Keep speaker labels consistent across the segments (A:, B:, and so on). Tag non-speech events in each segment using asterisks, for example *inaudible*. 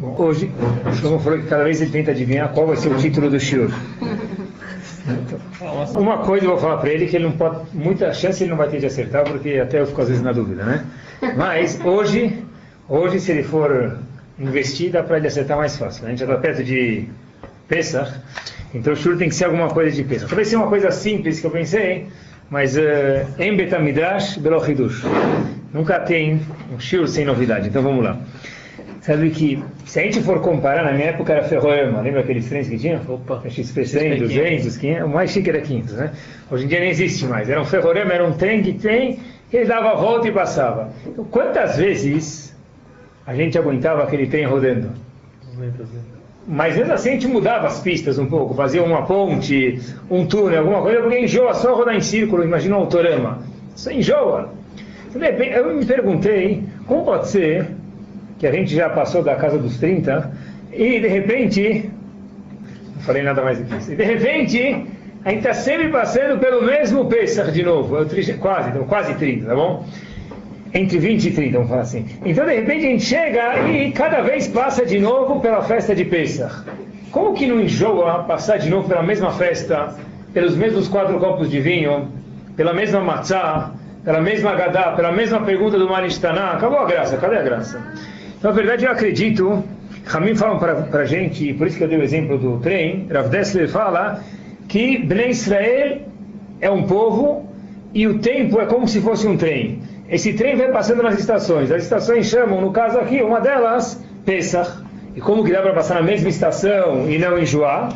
A: Bom, hoje, o Shlomo falou que cada vez ele tenta adivinhar qual vai ser o título do shiur. Uma coisa eu vou falar para ele que ele não pode, muita chance ele não vai ter de acertar, porque até eu fico às vezes na dúvida, né? Mas hoje, hoje se ele for investir, dá para ele acertar mais fácil. A gente já está perto de Pesach, então o shiur tem que ser alguma coisa de Pesach. Talvez seja uma coisa simples que eu pensei, mas eh, em Betamidash, Belochidush. Nunca tem um shiur sem novidade, então vamos lá. Sabe que, se a gente for comparar, na minha época era ferroema, lembra aqueles trens que tinha? Opa, XP 100, 200, 500, o mais chique era 500, né? Hoje em dia não existe mais, era um ferroema, era um trem que tem, que ele dava a volta e passava. Então, quantas vezes a gente aguentava aquele trem rodando? Mas mesmo assim a gente mudava as pistas um pouco, fazia uma ponte, um túnel, alguma coisa, porque enjoa só rodar em círculo, imagina um autorama. Isso enjoa. Eu me perguntei, como pode ser que a gente já passou da casa dos 30 e de repente, não falei nada mais do que isso, e de repente a gente está sempre passando pelo mesmo Pesach de novo, quase, então, quase 30, tá bom? Entre 20 e 30, vamos falar assim. Então de repente a gente chega e cada vez passa de novo pela festa de Pesach. Como que não enjoa passar de novo pela mesma festa, pelos mesmos quatro copos de vinho, pela mesma matzah, pela mesma gadá, pela mesma pergunta do Manistaná? Acabou a graça, cadê a graça? Na verdade, eu acredito, Ramim fala para a gente, e por isso que eu dei o exemplo do trem, Rav Dessler fala que Bnei Israel é um povo e o tempo é como se fosse um trem. Esse trem vai passando nas estações. As estações chamam, no caso aqui, uma delas, Pesach. E como que dá para passar na mesma estação e não enjoar?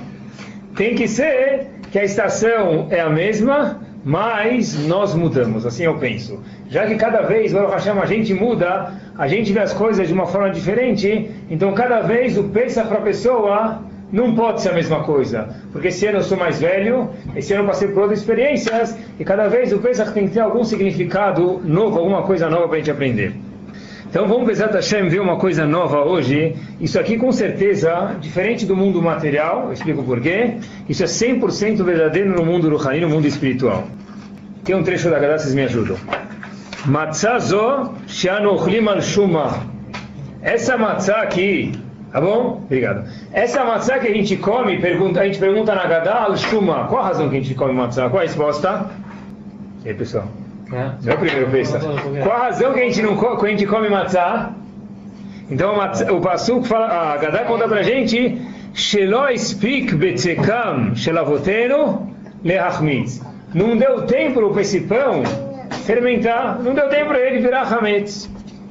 A: Tem que ser que a estação é a mesma, mas nós mudamos, assim eu penso. Já que cada vez, Baruch Hashem, a gente muda, a gente vê as coisas de uma forma diferente, então cada vez o pensa para a pessoa não pode ser a mesma coisa. Porque esse ano eu sou mais velho, esse ano eu passei por outras experiências, e cada vez o Pesach tem que ter algum significado novo, alguma coisa nova para a gente aprender. Então vamos Bezat Hashem ver uma coisa nova hoje. Isso aqui com certeza, diferente do mundo material, eu explico por quê. Isso é 100% verdadeiro no mundo Ruhani, no mundo espiritual. Tem um trecho da Gadá, vocês me ajudam. Matzazo Shanochlim al Shuma. Essa matzá aqui, tá bom? Obrigado. Essa matzá que a gente come, pergunta, a gente pergunta na Gadá al Shuma. Qual a razão que a gente come matzá? Qual a resposta? E aí, pessoal? É. Não é o primeiro Pesach. Qual a razão que a gente, não, que a gente come matzá? Então o Pasuk fala, a Gadá conta pra gente, Shelo espik betzekam shelavotenu lehachmitz. Não deu tempo para esse pão fermentar, não deu tempo para ele virar hametz.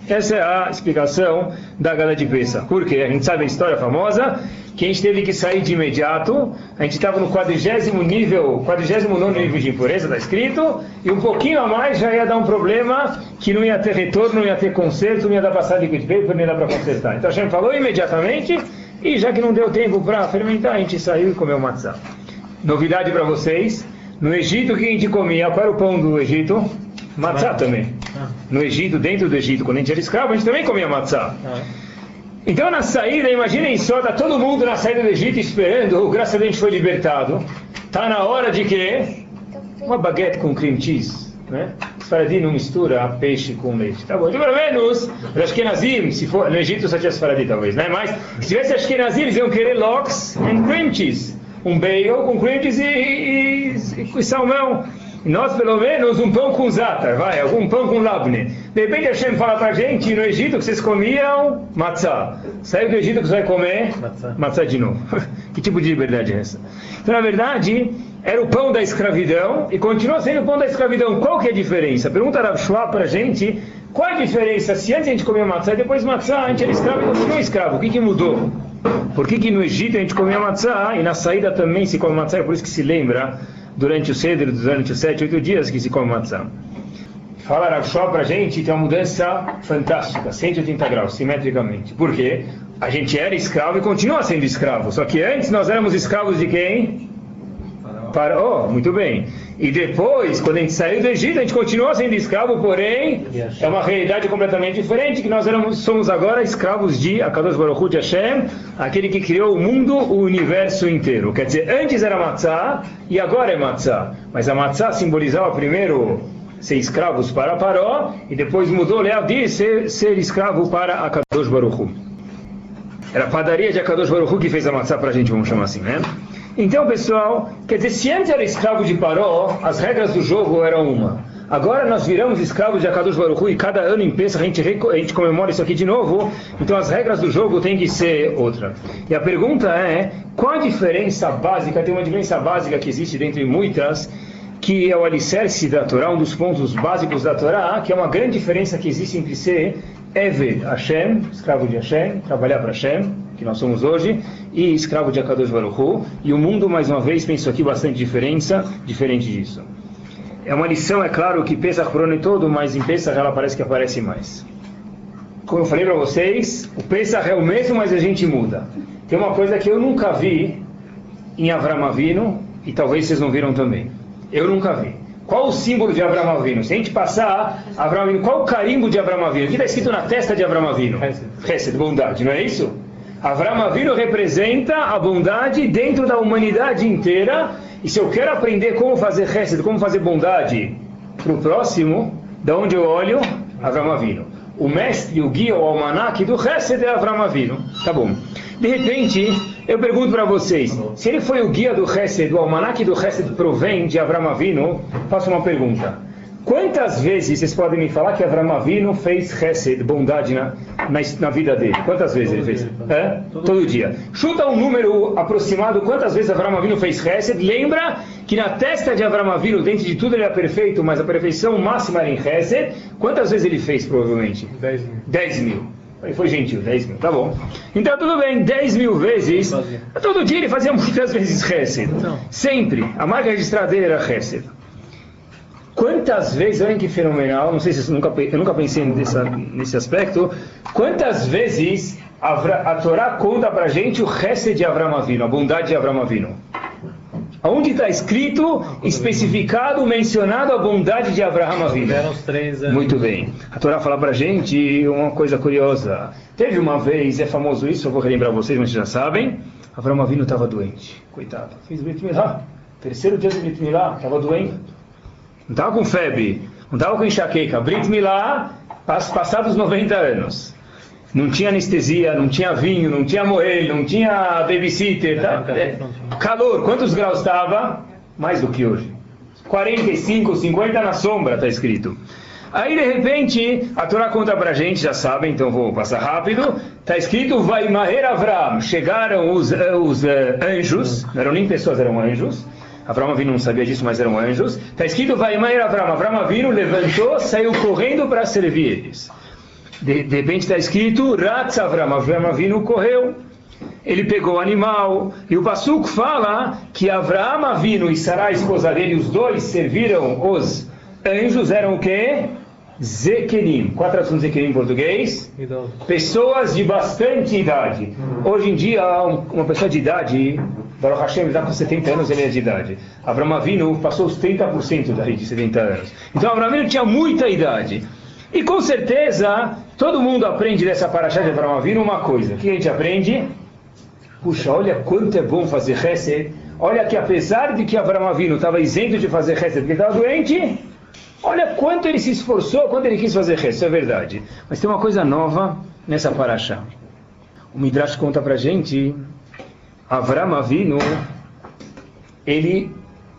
A: Essa é a explicação da Gada de Pesa. Por quê? A gente sabe a história famosa que a gente teve que sair de imediato. A gente estava no quadrigésimo nível, quadrigésimo nono nível de impureza, está escrito, e um pouquinho a mais já ia dar um problema que não ia ter retorno, não ia ter conserto, não ia dar passar liquid paper, não ia dar para consertar. Então a gente falou imediatamente, e já que não deu tempo para fermentar, a gente saiu e comeu matzá. Novidade para vocês, no Egito o que a gente comia? Qual era o pão do Egito? Matzá também. No Egito, dentro do Egito, quando a gente era escravo, a gente também comia matzá. Ah. Então na saída, imaginem só, está todo mundo na saída do Egito esperando, graças a Deus a gente foi libertado. Está na hora de quê? Uma baguete com cream cheese. Né? Sfaradi não mistura peixe com leite. Tá bom, então pelo menos, os Ashkenazim, se for, no Egito só tinha Sfaradi talvez, né? Mas se tivesse Ashkenazim, eles iam querer lox and cream cheese. Um bagel com cream cheese e, e, e salmão. Nós, pelo menos, um pão com zata, vai, algum pão com labne. De repente, Hashem fala para a gente, no Egito, que vocês comiam matzah. Saiu do Egito que você vai comer matzah, matzah de novo. *laughs* que tipo de liberdade é essa? Então, na verdade, era o pão da escravidão e continua sendo o pão da escravidão. Qual que é a diferença? Pergunta Rav Schwab para a gente, qual é a diferença se antes a gente comia matzah e depois matzah, a gente era escravo e continua escravo? O que, que mudou? Por que, que no Egito a gente comia matzah e na saída também se come matzah? É por isso que se lembra durante o Seder, durante os sete, oito dias que se come matzah. Fala Rav para gente tem uma mudança fantástica, 180 graus, simetricamente. Por quê? A gente era escravo e continua sendo escravo. Só que antes nós éramos escravos de quem? Faraó, muito bem. E depois, quando a gente saiu do Egito, a gente continua sendo escravo, porém, é uma realidade completamente diferente, que nós éramos, somos agora escravos de Akadosh Baruch de Hashem, aquele que criou o mundo, o universo inteiro. Quer dizer, antes era Matzah e agora é Matzah. Mas a Matzah simbolizava primeiro ser escravos para Paró, e depois mudou Leal de ser, ser escravo para Akadosh Baruch. Era a padaria de Akadosh Baruch que fez a matzá para a gente, vamos chamar assim, né? Então, pessoal, quer dizer, se antes era escravo de Paró, as regras do jogo eram uma. Agora nós viramos escravos de Akadosh Baruch Hu e cada ano em Pesach a gente, a gente comemora isso aqui de novo, então as regras do jogo têm que ser outra. E a pergunta é, qual a diferença básica, tem uma diferença básica que existe dentro de muitas, que é o alicerce da Torá, um dos pontos básicos da Torá, que é uma grande diferença que existe entre ser Eved Hashem, escravo de Hashem, trabalhar para Hashem, que nós somos hoje, e escravo de Akadosh Baruch Hu, e o mundo, mais uma vez, penso aqui bastante diferença, diferente disso. É uma lição, é claro, que Pesach por ano todo, mas em Pesach ela parece que aparece mais. Como eu falei para vocês, o Pesach é o mesmo, mas a gente muda. Tem uma coisa que eu nunca vi em Avram Avinu, e talvez vocês não viram também. Eu nunca vi. Qual o símbolo de Abraão Avinu? Se a gente passar, Abraão Avinu, qual o carimbo de Abraão Avinu? O que está escrito na testa de Abraão Avinu? Hesed, bondade, não é isso? Abraão Avinu representa a bondade dentro da humanidade inteira. E se eu quero aprender como fazer Hesed, como fazer bondade para o próximo, da onde eu olho? Abraão Avinu. O mestre, o guia, o almanac do Hesed é Abraão Avinu. Tá bom. De repente, eu pergunto para vocês, se ele foi o guia do Hesed, o almanac do Hesed provém de Avram Avinu, faço uma pergunta. Quantas vezes vocês podem me falar que Avram Avinu fez Hesed, bondade na, na, na vida dele? Quantas vezes ele fez? É? Todo dia. Chuta um número aproximado, quantas vezes Avram Avinu fez Hesed? Lembra que na testa de Avram Avinu, dentro de tudo ele era perfeito, mas a perfeição máxima era em Hesed. Quantas vezes ele fez, provavelmente?
B: 10 mil.
A: 10 mil. Ele foi gentil, 10 mil, tá bom. Então tudo bem, 10 mil vezes. Todo dia ele fazia muitas vezes Hesed. Sempre. A marca registrada dele era Hesed. Quantas vezes, olha que fenomenal, não sei se eu nunca, eu nunca pensei nessa, nesse aspecto, quantas vezes a, a Torá conta pra gente o Hesed de Avram Avinu, a bondade de Avram Avinu? Onde está escrito, especificado, mencionado a bondade de Abraão Avinu? Muito bem. A Torá fala para gente uma coisa curiosa. Teve uma vez, é famoso isso, eu vou relembrar vocês, mas vocês já sabem. Abraão Avinu estava doente. Coitado. Fez o Brit Milá. Terceiro dia do Brit Milá, estava doente. Não estava com febre, não estava com enxaqueca. Brit Milá, passados 90 anos. Não tinha anestesia, não tinha vinho, não tinha moelho, não tinha babysitter. Tá? É, calor, quantos graus estava? Mais do que hoje. 45, 50 na sombra, está escrito. Aí, de repente, a Torá conta pra gente, já sabem, então vou passar rápido. Está escrito, vai Maher Avram. Chegaram os, os uh, anjos, não eram nem pessoas, eram anjos. Avram Avinu não sabia disso, mas eram anjos. Está escrito, vai Maher Avram. Avram Avinu levantou, saiu correndo para servir eles. De, de repente está escrito, Ratz Avram, Avram Avinu correu. Ele pegou o animal. E o Passuco fala que Avram Avinu e Sarai, a esposa dele, os dois serviram os anjos, eram o quê? Zequenim. Qual a tradução de Zequenim em português? Pessoas de bastante idade. Hoje em dia, uma pessoa de idade, Baruch Hashem, está com 70 anos, ele é de idade. Avram Avinu passou os 30% daí de 70 anos. Então, Avram Avinu tinha muita idade. E com certeza, todo mundo aprende dessa paraxá de Abraão Avinu uma coisa. O que a gente aprende? Puxa, olha quanto é bom fazer Hesed. Olha que apesar de que Abraão Avinu estava isento de fazer Hesed porque estava doente, olha quanto ele se esforçou, quanto ele quis fazer Hesed. Isso é verdade. Mas tem uma coisa nova nessa paraxá. O Midrash conta pra gente, Abraão Avinu, ele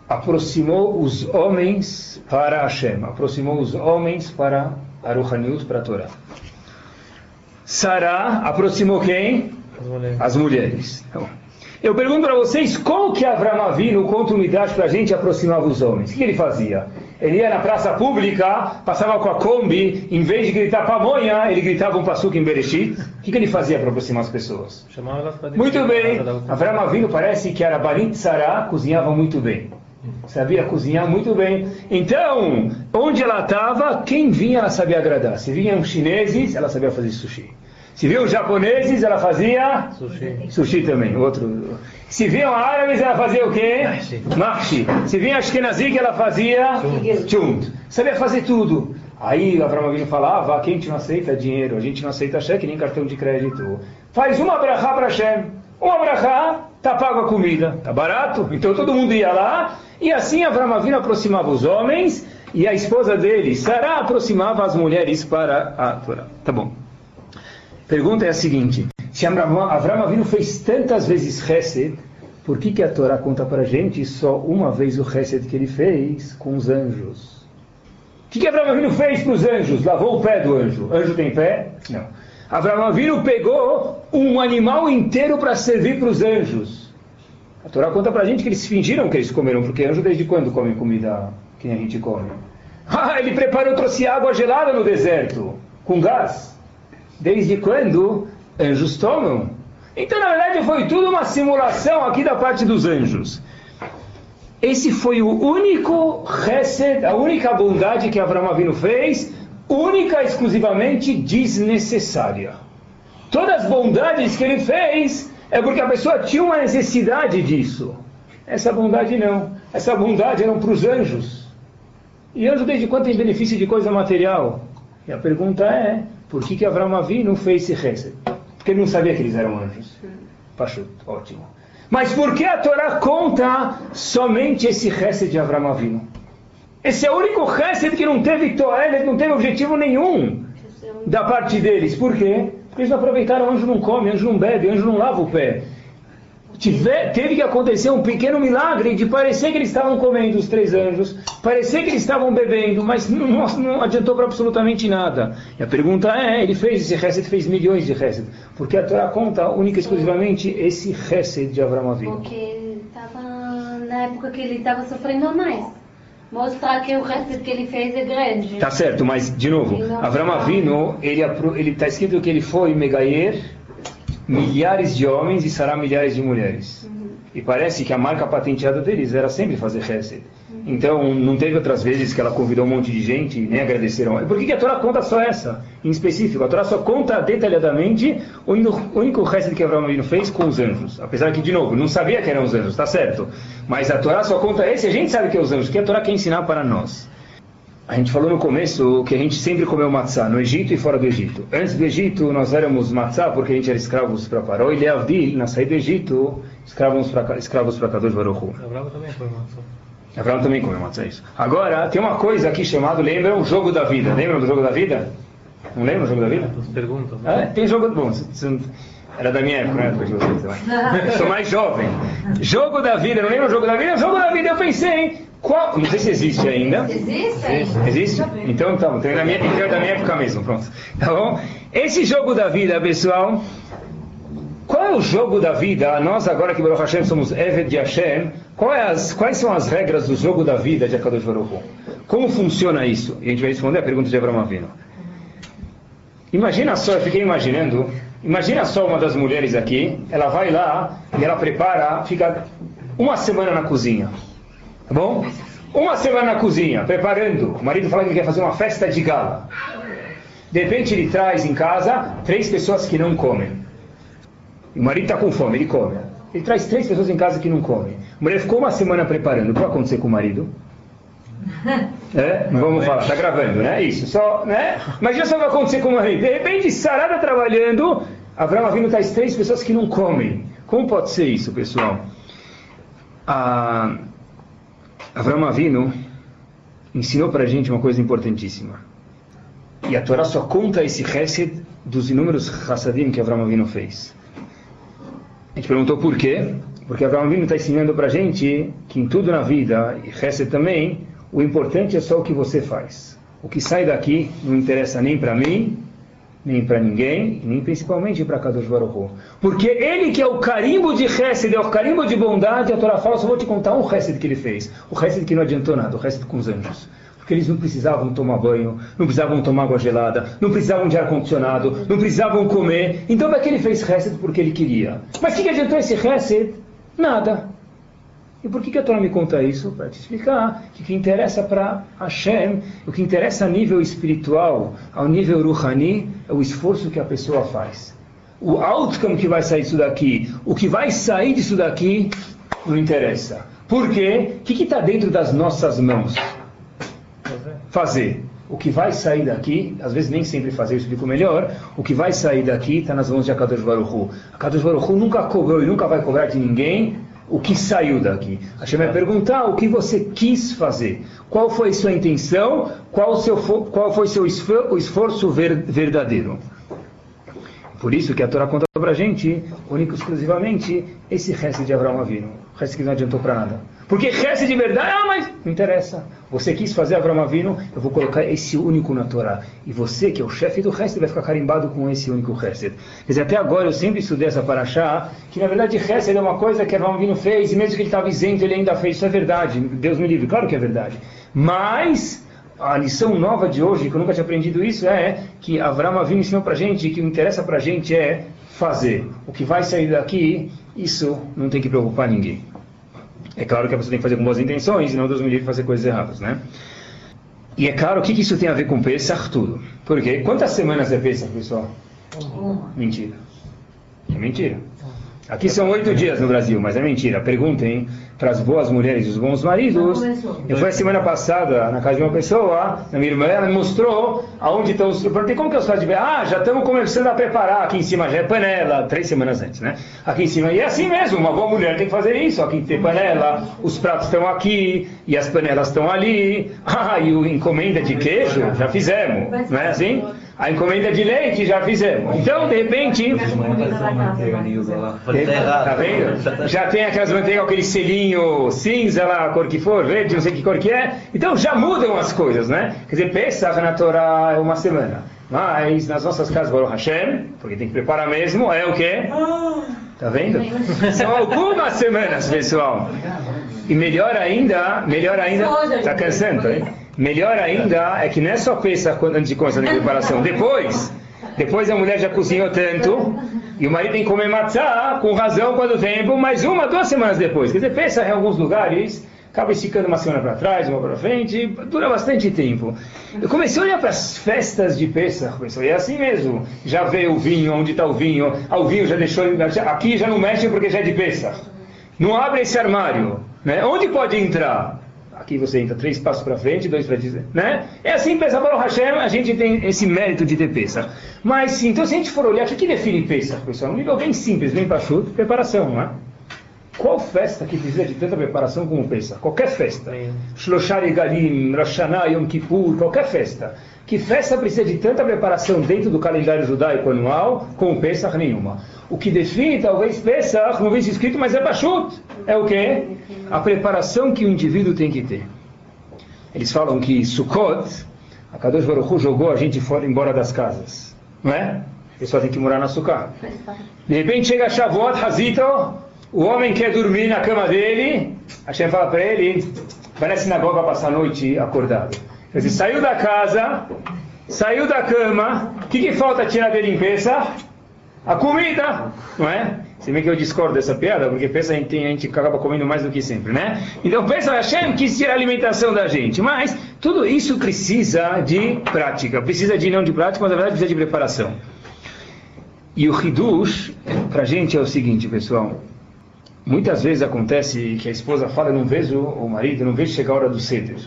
A: aproximou os homens para Hashem, aproximou os homens para Aruhaniut para a Torá. Sará aproximou quem?
B: As mulheres.
A: As mulheres. Então, eu pergunto para vocês, como que Avram Avinu conta o Midrash para a gente aproximava os homens? O que ele fazia? Ele ia na praça pública, passava com a Kombi, em vez de gritar pamonha, ele gritava um passuco em Bereshit. O que, que ele fazia para aproximar as pessoas? Muito bem. Avram Avinu parece que era Barit Sará, cozinhava muito bem. Sabia cozinhar muito bem. Então, onde ela estava, quem vinha ela sabia agradar. Se vinham chineses, ela sabia fazer sushi. Se vinham japoneses, ela fazia
B: Sushi.
A: sushi também. Outro. Se vinham árabes, ela fazia o quê?
B: Mahshi.
A: Se vinha ashkenazi, ela fazia chunt. Sabia fazer tudo. Aí Avram Avinu falava, quem não aceita dinheiro, a gente não aceita cheque nem cartão de crédito. Faz uma brachá para Hashem. Uma brachá, tá pago a comida. Tá barato? Então todo mundo ia lá. E assim Avram Avinu aproximava os homens e a esposa dele, Sará, aproximava as mulheres para a Torá. Tá bom. Pergunta é a seguinte: Se Avram Avinu fez tantas vezes Hesed, por que, que a Torá conta para gente só uma vez o Hesed que ele fez com os anjos? O que, que Avram Avinu fez para os anjos? Lavou o pé do anjo. Anjo tem pé? Não. Avram Avinu pegou um animal inteiro para servir para os anjos. A Torá conta para gente que eles fingiram que eles comeram, porque anjo desde quando come comida que a gente come? *laughs* Ah, ele preparou, trouxe água gelada no deserto, com gás. Desde quando anjos tomam? Então, na verdade, foi tudo uma simulação aqui da parte dos anjos. Esse foi o único reset, a única bondade que Abraão Avinu fez, única e exclusivamente desnecessária. Todas as bondades que ele fez é porque a pessoa tinha uma necessidade disso. Essa bondade não. Essa bondade era para os anjos. E anjo desde quando tem benefício de coisa material? E a pergunta é, por que, que Avram Avinu fez esse reset? Porque ele não sabia que eles eram anjos. Pachut, ótimo. Mas por que a Torá conta somente esse reset de Avram Avinu? Esse é o único reset que não teve toalha, não teve objetivo nenhum da parte deles. Por quê? Porque eles não aproveitaram, anjo não come, anjo não bebe, anjo não lava o pé. Tiver, teve que acontecer um pequeno milagre de parecer que eles estavam comendo os três anjos, parecer que eles estavam bebendo, mas *laughs* não, não adiantou para absolutamente nada. E a pergunta é, ele fez esse reset, fez milhões de reset, porque a Torá conta única e exclusivamente esse reset de Abraão Avinu.
B: Porque estava na época que ele estava sofrendo mais. Mostrar que o resto que ele fez é grande.
A: Tá certo, mas de novo, Abraão Avinu, ele está escrito que ele foi Megayer, milhares de homens e Sará milhares de mulheres. Uhum. E parece que a marca patenteada deles era sempre fazer Hesed. Uhum. Então, não teve outras vezes que ela convidou um monte de gente e nem agradeceram. Por que, que a Torá conta só essa, em específico? A Torá só conta detalhadamente o único Hesed que Abraão fez com os anjos. Apesar que, de novo, não sabia que eram os anjos, tá certo? Mas a Torá só conta esse, a gente sabe que é os anjos, que a Torá quer ensinar para nós. A gente falou no começo que a gente sempre comeu matzá no Egito e fora do Egito. Antes do Egito nós éramos matzá porque a gente era escravos para Paró e Leavdil, na saída do Egito, escravos para escravos para Kadosh Baruch
C: Abraão também foi matzá.
A: Abraão também comeu matzá, é isso. Agora, tem uma coisa aqui chamada, lembra o jogo da vida. Lembram do jogo da vida? Não lembra o jogo da vida?
C: As perguntas. Né?
A: É, tem jogo... Bom, era da minha época, né? *laughs* Eu sou mais jovem. Jogo da vida, não lembra o jogo da vida? Jogo da vida, eu pensei, qual, não sei se existe ainda.
B: Existe?
A: Existe? Então tá bom. Então é da minha, então é da minha época mesmo, pronto. Tá bom? Esse jogo da vida, pessoal. Qual é o jogo da vida? Nós agora que Baruch Hashem somos Eved de Hashem, é as, quais são as regras do jogo da vida de Akadosh Baruch Como funciona isso? E a gente vai responder a pergunta de Abraão Avino. Imagina só, eu fiquei imaginando, imagina só uma das mulheres aqui, ela vai lá e ela prepara, fica uma semana na cozinha. Tá bom? Uma semana na cozinha, preparando. O marido fala que quer fazer uma festa de gala. De repente ele traz em casa três pessoas que não comem. O marido está com fome, ele come. Ele traz três pessoas em casa que não comem. A mulher ficou uma semana preparando. O que vai acontecer com o marido? *laughs* É? Não vamos falar, está gravando, né? Isso, só, né? Mas já só vai acontecer com o marido. De repente, Sarada trabalhando, Abraão vindo traz três pessoas que não comem. Como pode ser isso, pessoal? Ah, Avram Avinu ensinou para a gente uma coisa importantíssima. E a Torá só conta esse Hesed dos inúmeros Hassadim que Avram Avinu fez. A gente perguntou por quê? Porque Avram Avinu está ensinando para a gente que em tudo na vida, e Hesed também, o importante é só o que você faz. O que sai daqui não interessa nem para mim, nem para ninguém, nem principalmente para Kadosh Baruch Porque ele que é o carimbo de Hesed, é o carimbo de bondade, a Torá fala, só vou te contar um Hesed que ele fez. O Hesed que não adiantou nada, o Hesed com os anjos. Porque eles não precisavam tomar banho, não precisavam tomar água gelada, não precisavam de ar-condicionado, não precisavam comer. Então, para que ele fez Hesed? Porque ele queria. Mas o que, que adiantou esse Hesed? Nada. E por que, que a Torá me conta isso? Para te explicar que o que interessa para Hashem, o que interessa a nível espiritual, ao nível Ruhani, é o esforço que a pessoa faz. O outcome que vai sair disso daqui, o que vai sair disso daqui, não interessa. Por quê? O que está dentro das nossas mãos? Fazer. O que vai sair daqui, às vezes nem sempre fazer, eu explico melhor, o que vai sair daqui está nas mãos de Akadosh Baruch Hu. Akadosh Baruch nunca cobrou e nunca vai cobrar de ninguém o que saiu daqui. Hashem vai perguntar o que você quis fazer. Qual foi sua intenção? Qual, seu, qual foi seu esforço verdadeiro? Por isso que a Torá conta para a gente, único exclusivamente, esse resto de Abraão Avino. Resto que não adiantou para nada. Porque resto de verdade, ah, mas não interessa. Você quis fazer Abraão Avino, eu vou colocar esse único na Torá. E você, que é o chefe do resto, vai ficar carimbado com esse único resto. Quer dizer, até agora eu sempre estudei essa paraxá, que na verdade resto é uma coisa que Abraão Avino fez, e mesmo que ele estava isento, ele ainda fez. Isso é verdade. Deus me livre, claro que é verdade. Mas a lição nova de hoje, que eu nunca tinha aprendido isso, é que Abraão Avinu ensinou para gente que o que interessa para a gente é fazer. O que vai sair daqui, isso não tem que preocupar ninguém. É claro que a pessoa tem que fazer com boas intenções e não Deus me livre fazer coisas erradas, né? E é claro, o que, que isso tem a ver com Pesach? Tudo. Por quê? Quantas semanas é Pesach, pessoal? Mentira. É mentira. Aqui são oito dias no Brasil, mas é mentira. Perguntem para as boas mulheres e os bons maridos. Eu fui a semana passada na casa de uma pessoa, a minha irmã, ela me mostrou aonde estão os. Eu perguntei como que é os de Ah, já estamos começando a preparar. Aqui em cima já é panela, três semanas antes, né? Aqui em cima. E é assim mesmo, uma boa mulher tem que fazer isso. Aqui tem panela, os pratos estão aqui e as panelas estão ali. *laughs* Ah, e o encomenda de queijo já fizemos, não é assim? A encomenda de leite já fizemos. Então, de repente. Tá vendo? Já tem aquelas manteigas aquele selinho cinza lá, a cor que for, verde, não sei que cor que é. Então já mudam as coisas, né? Quer dizer, Pesach na Torá é uma semana. Mas nas nossas casas, Baruch Hashem, porque tem que preparar mesmo, é o quê? Tá vendo? São algumas semanas, pessoal. E melhor ainda, melhor ainda. Tá cansando, hein? Melhor ainda é que não é só pensa antes de começar a preparação. Depois, depois a mulher já cozinhou tanto e o marido tem que comer matzá com razão quando tempo, mais uma, duas semanas depois. Quer dizer, pensa em alguns lugares, acaba esticando uma semana para trás, uma para frente, dura bastante tempo. Eu comecei a olhar para as festas de Pesach, pensei, é assim mesmo. Já vê o vinho, onde está o vinho, ah, o vinho já deixou, aqui já não mexe porque já é de Pesach. Não abre esse armário. Né? Onde pode entrar? Aqui você entra três passos para frente, dois para dizer, né? É assim, para o Hashem, a gente tem esse mérito de ter peça. Mas sim, então se a gente for olhar, o que define peça, pessoal? Um nível bem simples, bem chuto, preparação, não é? Qual festa que precisa de tanta preparação como peça? Qualquer festa. Shloshar Galim, Rosh Yom Kippur, qualquer festa. Que festa precisa de tanta preparação dentro do calendário judaico anual como Pesach nenhuma? O que define talvez Pesach, não vem escrito, mas é Bashut. É o quê? A preparação que o indivíduo tem que ter. Eles falam que Sukkot, a Kadosh Baruch Hu jogou a gente fora embora das casas. Não é? A pessoa tem que morar na Sukkah. De repente chega Shavuot, Hazito, o homem quer dormir na cama dele, a gente fala para ele, vai na sinagoga passar a noite acordado. Quer dizer, saiu da casa, saiu da cama, o que, que falta tirar de limpeza? A comida, não é? Se bem que eu discordo dessa piada, porque pensa a gente, a gente acaba comendo mais do que sempre, né? Então pensa, Hashem quis tirar a alimentação da gente, mas tudo isso precisa de prática, precisa de não de prática, mas na verdade precisa de preparação. E o Hidush, para a gente é o seguinte, pessoal, muitas vezes acontece que a esposa fala, não vejo o marido, não vejo chegar a hora do ceder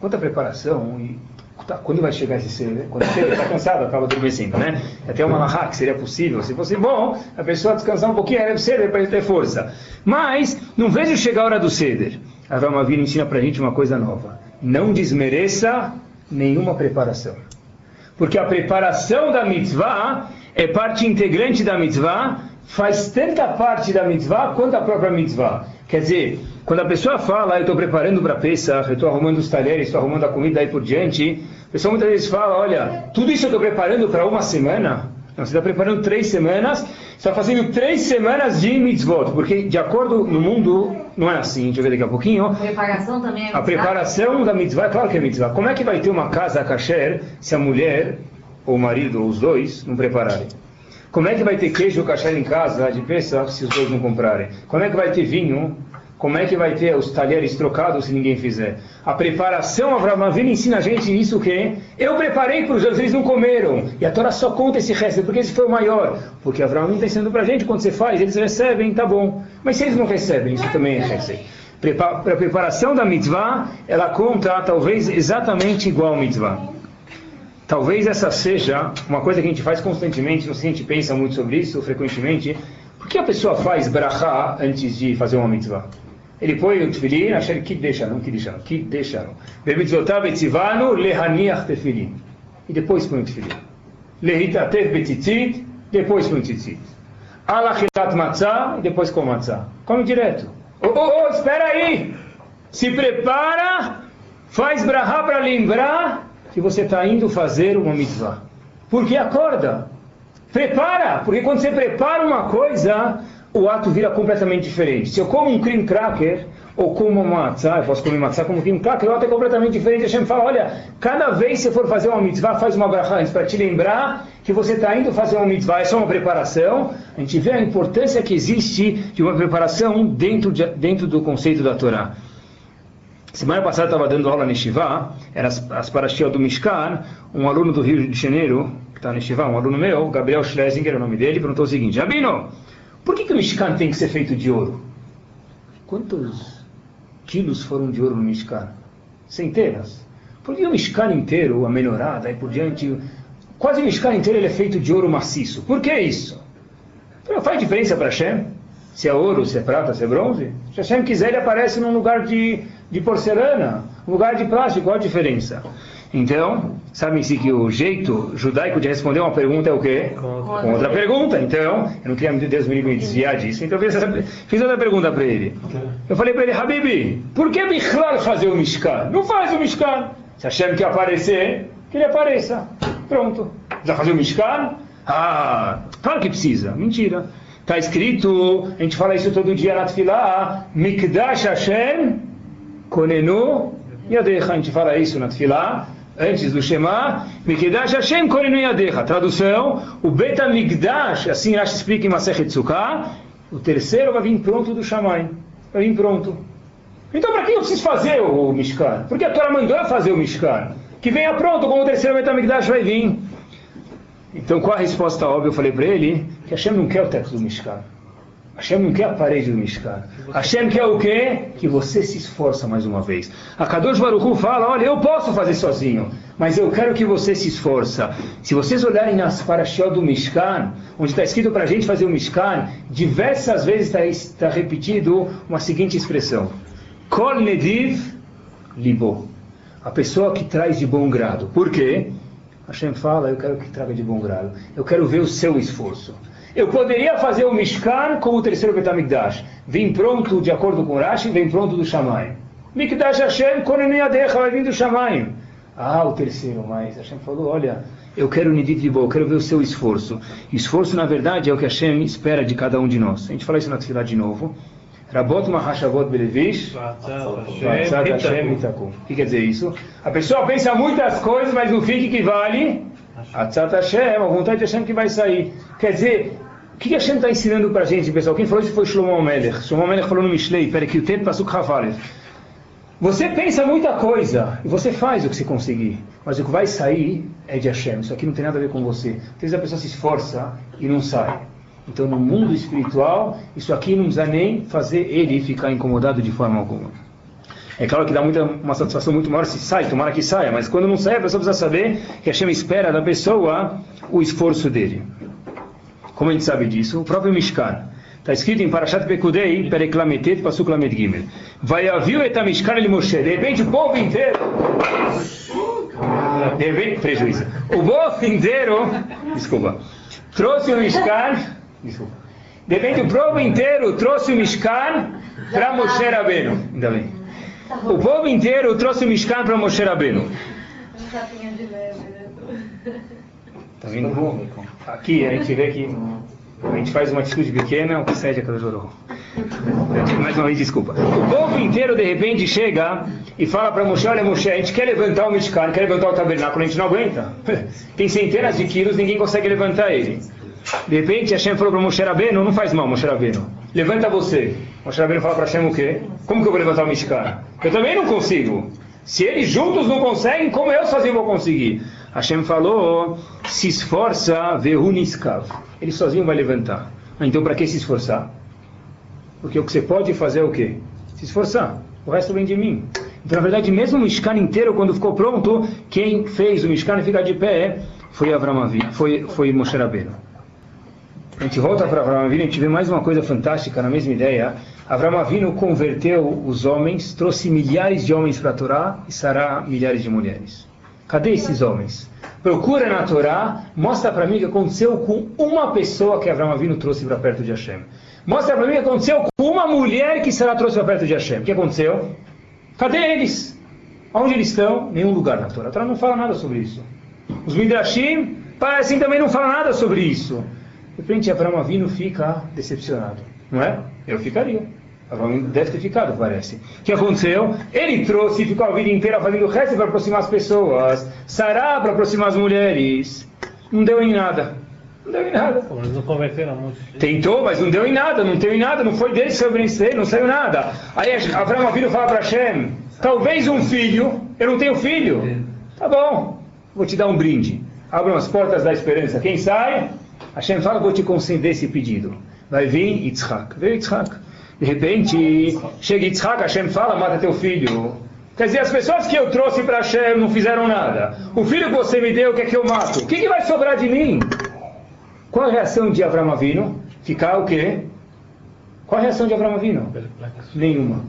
A: quanta preparação e tá, quando vai chegar esse ser, quando você está cansado, acaba adormecendo, né? Até uma lahá que seria possível, se fosse bom, a pessoa descansar um pouquinho, era ceder para ele ter força. Mas, não vejo chegar a hora do ceder. A Ramavina ensina para a gente uma coisa nova. Não desmereça nenhuma preparação. Porque a preparação da mitzvah é parte integrante da mitzvah, faz tanta parte da mitzvah quanto a própria mitzvah. Quer dizer, quando a pessoa fala, eu estou preparando para Pesach, eu estou arrumando os talheres, estou arrumando a comida aí por diante, a pessoa muitas vezes fala, olha, tudo isso eu estou preparando para uma semana? Não, você está preparando três semanas, está fazendo três semanas de mitzvot, porque de acordo no mundo, não é assim, deixa eu ver daqui a pouquinho.
B: A preparação também é mitzvah?
A: A preparação da mitzvah, claro que é mitzvah. Como é que vai ter uma casa kasher se a mulher, ou o marido, ou os dois, não prepararem? Como é que vai ter queijo kasher em casa de Pesach se os dois não comprarem? Como é que vai ter vinho como é que vai ter os talheres trocados se ninguém fizer? A preparação, Avraham Avinu ensina a gente isso o quê? Eu preparei para os outros, eles não comeram. E a Torá só conta esse resto, porque esse foi o maior. Porque Avraham está ensinando para a gente, quando você faz, eles recebem, tá bom. Mas se eles não recebem, isso também é receita. Para a preparação da mitzvah, ela conta talvez exatamente igual a mitzvah. Talvez essa seja uma coisa que a gente faz constantemente, não sei se a gente pensa muito sobre isso frequentemente. Por que a pessoa faz brachá antes de fazer uma mitzvah? Ele põe o tefilin, achar que deixaram, que deixaram, que deixaram. Bemitzvotav etzivanu lehaniach tefilin. E depois põe o tefilin. Lehitatev betitzit depois põe tzitzit. Alachilat matzah e depois com matzah. Come direto. Oh, oh, oh, espera aí! Se prepara, faz brahá para lembrar que você está indo fazer uma mitzvah. Porque acorda. Prepara, porque quando você prepara uma coisa, o ato vira completamente diferente. Se eu como um cream cracker, ou como uma matzah, eu posso comer matzah como cream cracker, o ato é completamente diferente. Gente fala, olha, cada vez que você for fazer uma mitzvah, faz uma brachá antes, para te lembrar que você está indo fazer uma mitzvah, é só uma preparação. A gente vê a importância que existe de uma preparação dentro, de, dentro do conceito da Torá. Semana passada estava dando aula no Shivá, era as, as do Mishkan, um aluno do Rio de Janeiro, que está no Shivá, um aluno meu, Gabriel Schlesinger, é o nome dele, perguntou o seguinte, Rabino, por que, que o Mishkan tem que ser feito de ouro? Quantos quilos foram de ouro no Mishkan? Centenas. Por que o Mishkan inteiro, a menorada e por diante, quase o Mishkan inteiro ele é feito de ouro maciço? Por que isso? Faz diferença para Hashem? Se é ouro, se é prata, se é bronze? Se Hashem quiser, ele aparece num lugar de, de porcelana, um lugar de plástico, qual a diferença? Então, sabem-se que o jeito judaico de responder uma pergunta é o quê? Com outra pergunta. Então, eu não queria, Deus me desviar disso. Então, eu fiz, fiz outra pergunta para ele. Eu falei para ele, Habibi, por que Bichlal fazer o Mishkan? Não faz o Mishkan. Se Hashem quer aparecer, que ele apareça. Pronto. Precisa fazer o Mishkan? Ah, claro que precisa. Mentira. Está escrito, a gente fala isso todo dia na Tfilah, Mikdash Hashem Konenu Yadecha. A gente fala isso na Tfilah antes do Shema, Mikdash Hashem Korenu Yadecha. Tradução, o Bet Migdash, assim Rashi explica em Masechet Sukkah, o terceiro vai vir pronto do Shammai. Vai vir pronto. Então para que eu preciso fazer o Mishkan? Porque a Torá mandou fazer o Mishkan. Que venha pronto, como o terceiro Bet Migdash vai vir. Então qual a resposta óbvia? Eu falei para ele que Hashem não quer o teto do Mishkan. Hashem não quer a parede do Mishkan. Hashem quer o quê? Que você se esforça mais uma vez. A Kadosh Baruch fala, olha, eu posso fazer sozinho, mas eu quero que você se esforça. Se vocês olharem nas parashiot do Mishkan, onde está escrito para a gente fazer o Mishkan, diversas vezes está, está repetido uma seguinte expressão. Kol nediv libo. A pessoa que traz de bom grado. Por quê? Hashem fala, eu quero que traga de bom grado. Eu quero ver o seu esforço. Eu poderia fazer o Mishkan como o terceiro Betamigdash. Vem pronto de acordo com Rashi, vem pronto do Shamayim. Mikdash Hashem, Koneniadecha, vai vir do Shamayim. Ah, o terceiro, mas Hashem falou, olha, eu quero Nidit boa, eu quero ver o seu esforço. Esforço, na verdade, é o que Hashem espera de cada um de nós. A gente fala isso na Tfilah de novo. Rabot Mahashavot Belevish, Hashem Itakum. O que quer dizer isso? A pessoa pensa muitas coisas, mas no fim o que vale? Atzat Hashem, a vontade de Hashem que vai sair. Quer dizer, o que Hashem está ensinando para a gente, pessoal? Quem falou isso foi Shlomo Melech. Shlomo Melech falou no Mishlei, passou com Havalev. Você pensa muita coisa e você faz o que você conseguir, mas o que vai sair é de Hashem. Isso aqui não tem nada a ver com você. Às vezes a pessoa se esforça e não sai. Então, no mundo espiritual, isso aqui não precisa nem fazer ele ficar incomodado de forma alguma. É claro que dá muita, uma satisfação muito maior se sai, tomara que saia, mas quando não sai, a pessoa precisa saber que a Hashem espera da pessoa o esforço dele. Como a gente sabe disso? O próprio Mishkan. Está escrito em Parashat Pekudei, Pereklametet, Pasuk Lamed Gimel. Vai haver et Mishkan ele Moshe. De repente, o povo inteiro. De repente, prejuízo. O povo inteiro. Desculpa. Trouxe o Mishkan. Desculpa. De repente, o povo inteiro trouxe o Mishkan para Moshe Rabbeinu. Ainda bem. O povo inteiro trouxe o Mishkan para Moshe Rabbeinu. Tá vendo? Aqui a gente vê que a gente faz uma atitude pequena, o que cede a cada jorou. Mais uma vez, desculpa. O povo inteiro, de repente, chega e fala para Moshe, olha Moshe, a gente quer levantar o Mishkan, quer levantar o tabernáculo, a gente não aguenta. *laughs* Tem centenas de quilos, ninguém consegue levantar ele. De repente, Hashem falou para Moshe Rabbeinu, não faz mal, Moshe Rabbeinu. Levanta você. Moshe Rabbeinu fala para Hashem o quê? Como que eu vou levantar o Mishkan? Eu também não consigo. Se eles juntos não conseguem, como eu sozinho vou conseguir? Hashem falou, se esforça, veruniskav. Ele sozinho vai levantar. Então, para que se esforçar? Porque o que você pode fazer é o quê? Se esforçar. O resto vem de mim. Então, na verdade, mesmo o Mishkan inteiro, quando ficou pronto, quem fez o Mishkan ficar de pé foi Avram foi, foi Moshe Rabbeinu. A gente volta para Avram Avinu, a gente vê mais uma coisa fantástica na mesma ideia. Avram Avinu converteu os homens, trouxe milhares de homens para a Torá e sará milhares de mulheres. Cadê esses homens? Procura na Torá, mostra para mim o que aconteceu com uma pessoa que Abraão Avinu trouxe para perto de Hashem. Mostra para mim o que aconteceu com uma mulher que Sarah trouxe para perto de Hashem. O que aconteceu? Cadê eles? Onde eles estão? Nenhum lugar na Torá. A Torá não fala nada sobre isso. Os Midrashim parecem também não falam nada sobre isso. De repente, Abraão Avinu fica decepcionado. Não é? Eu ficaria. Abraão deve ter ficado, parece. O que aconteceu? Ele trouxe e ficou a vida inteira fazendo o resto para aproximar as pessoas. Sará para aproximar as mulheres. Não deu em nada. Não deu em nada.
C: Eles não converteram muito.
A: Tentou, mas não deu em nada, não deu em nada, não foi dele que saiu vencer, não saiu nada. Aí Abraão Avinu fala para Hashem, talvez um filho, eu não tenho filho. Tá bom, vou te dar um brinde. Abram as portas da esperança. Quem sai? Hashem fala, vou te conceder esse pedido. Vai vir Yitzhak. Veio Yitzhak. De repente, chega Yitzhak, Hashem fala, mata teu filho. Quer dizer, as pessoas que eu trouxe para Hashem não fizeram nada. O filho que você me deu, quer que eu mato? O que, que vai sobrar de mim? Qual a reação de Abraão Avinu? Ficar o quê? Qual a reação de Abraão Avinu? Nenhuma.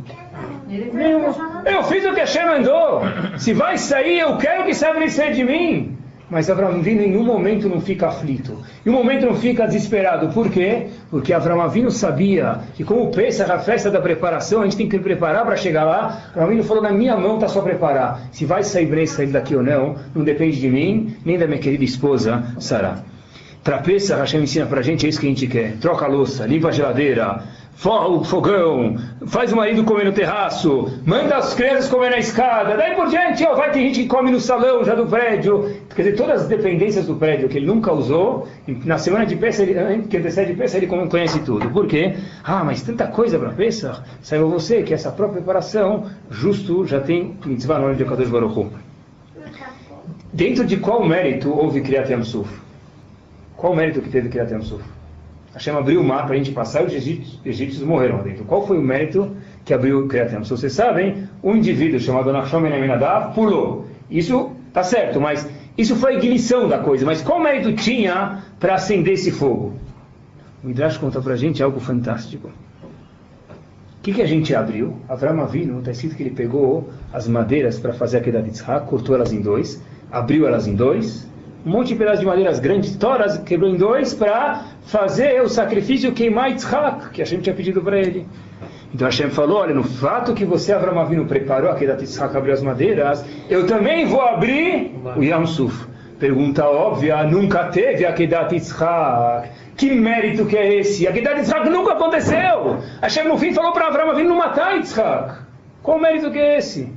A: Nenhuma. Eu fiz o que Hashem mandou. Se vai sair, eu quero que saiba sair de mim. Mas Abraão Avinu em nenhum momento não fica aflito. Em um momento não fica desesperado. Por quê? Porque Abraão Avinu sabia que como pensa a festa da preparação, a gente tem que preparar para chegar lá. Abraão Avinu falou, na minha mão está só preparar. Se vai sair bem sair daqui ou não, não depende de mim, nem da minha querida esposa, Sarah. Para Pesach, Hashem ensina para a gente, é isso que a gente quer. Troca a louça, limpa a geladeira, o fogão, faz o marido comer no terraço, manda as crianças comer na escada, daí por diante, ó, vai ter gente que come no salão já do prédio. Quer dizer, todas as dependências do prédio que ele nunca usou, na semana de Pesach, ele, que antecede Pesach, ele conhece tudo. Por quê? Ah, mas tanta coisa para Pesach, saiba você que essa própria preparação, justo, já tem mitzvah no de Kadosh Baruch. Dentro de qual mérito houve Kriyat Yamsuf? Qual o mérito que teve Kriyat Yamsuf? Hashem abriu o mar para a gente passar e os egípcios, morreram lá dentro. Qual foi o mérito que abriu o Kriyat Yamsuf? Vocês sabem, um indivíduo chamado Nachshon Ben Aminadav pulou. Isso está certo, mas isso foi a ignição da coisa. Mas qual mérito tinha para acender esse fogo? O Midrash conta para a gente algo fantástico. O que, que a gente abriu? Avram Avinu, está escrito que ele pegou as madeiras para fazer a Kedat Yitzhak, cortou elas em dois, abriu elas em dois, um monte de pedaços de madeiras grandes, toras, quebrou em dois para fazer o sacrifício queimar Yitzhak, que a gente tinha pedido para ele. Então Hashem falou, olha, no fato que você, Avram Avinu, preparou a Kedat Yitzhak, abriu as madeiras, eu também vou abrir o Yam Suf. Pergunta óbvia, nunca teve a Kedat Yitzhak. Que mérito que é esse? A Kedat Yitzhak nunca aconteceu. Hashem no fim falou para Avram Avinu não matar Yitzhak. Qual mérito que é esse?